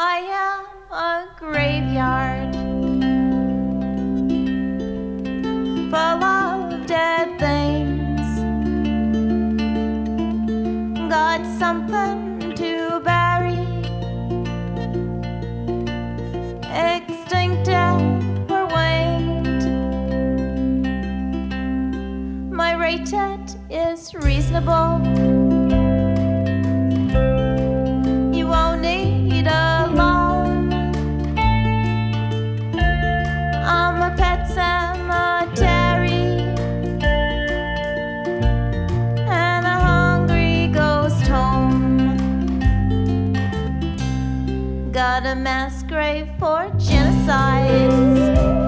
I am a graveyard full of dead things. Got something to bury, Extinct and winged. My rated is reasonable. got a mass grave for genocides.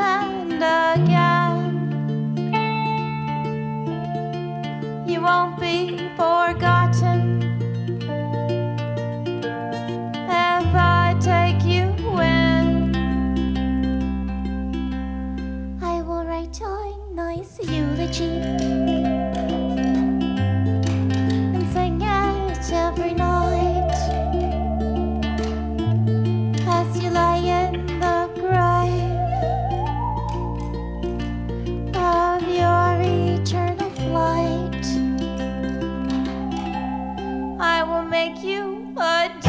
and again. You won't be forgotten if I take you in. I will write a nice eulogy. make you a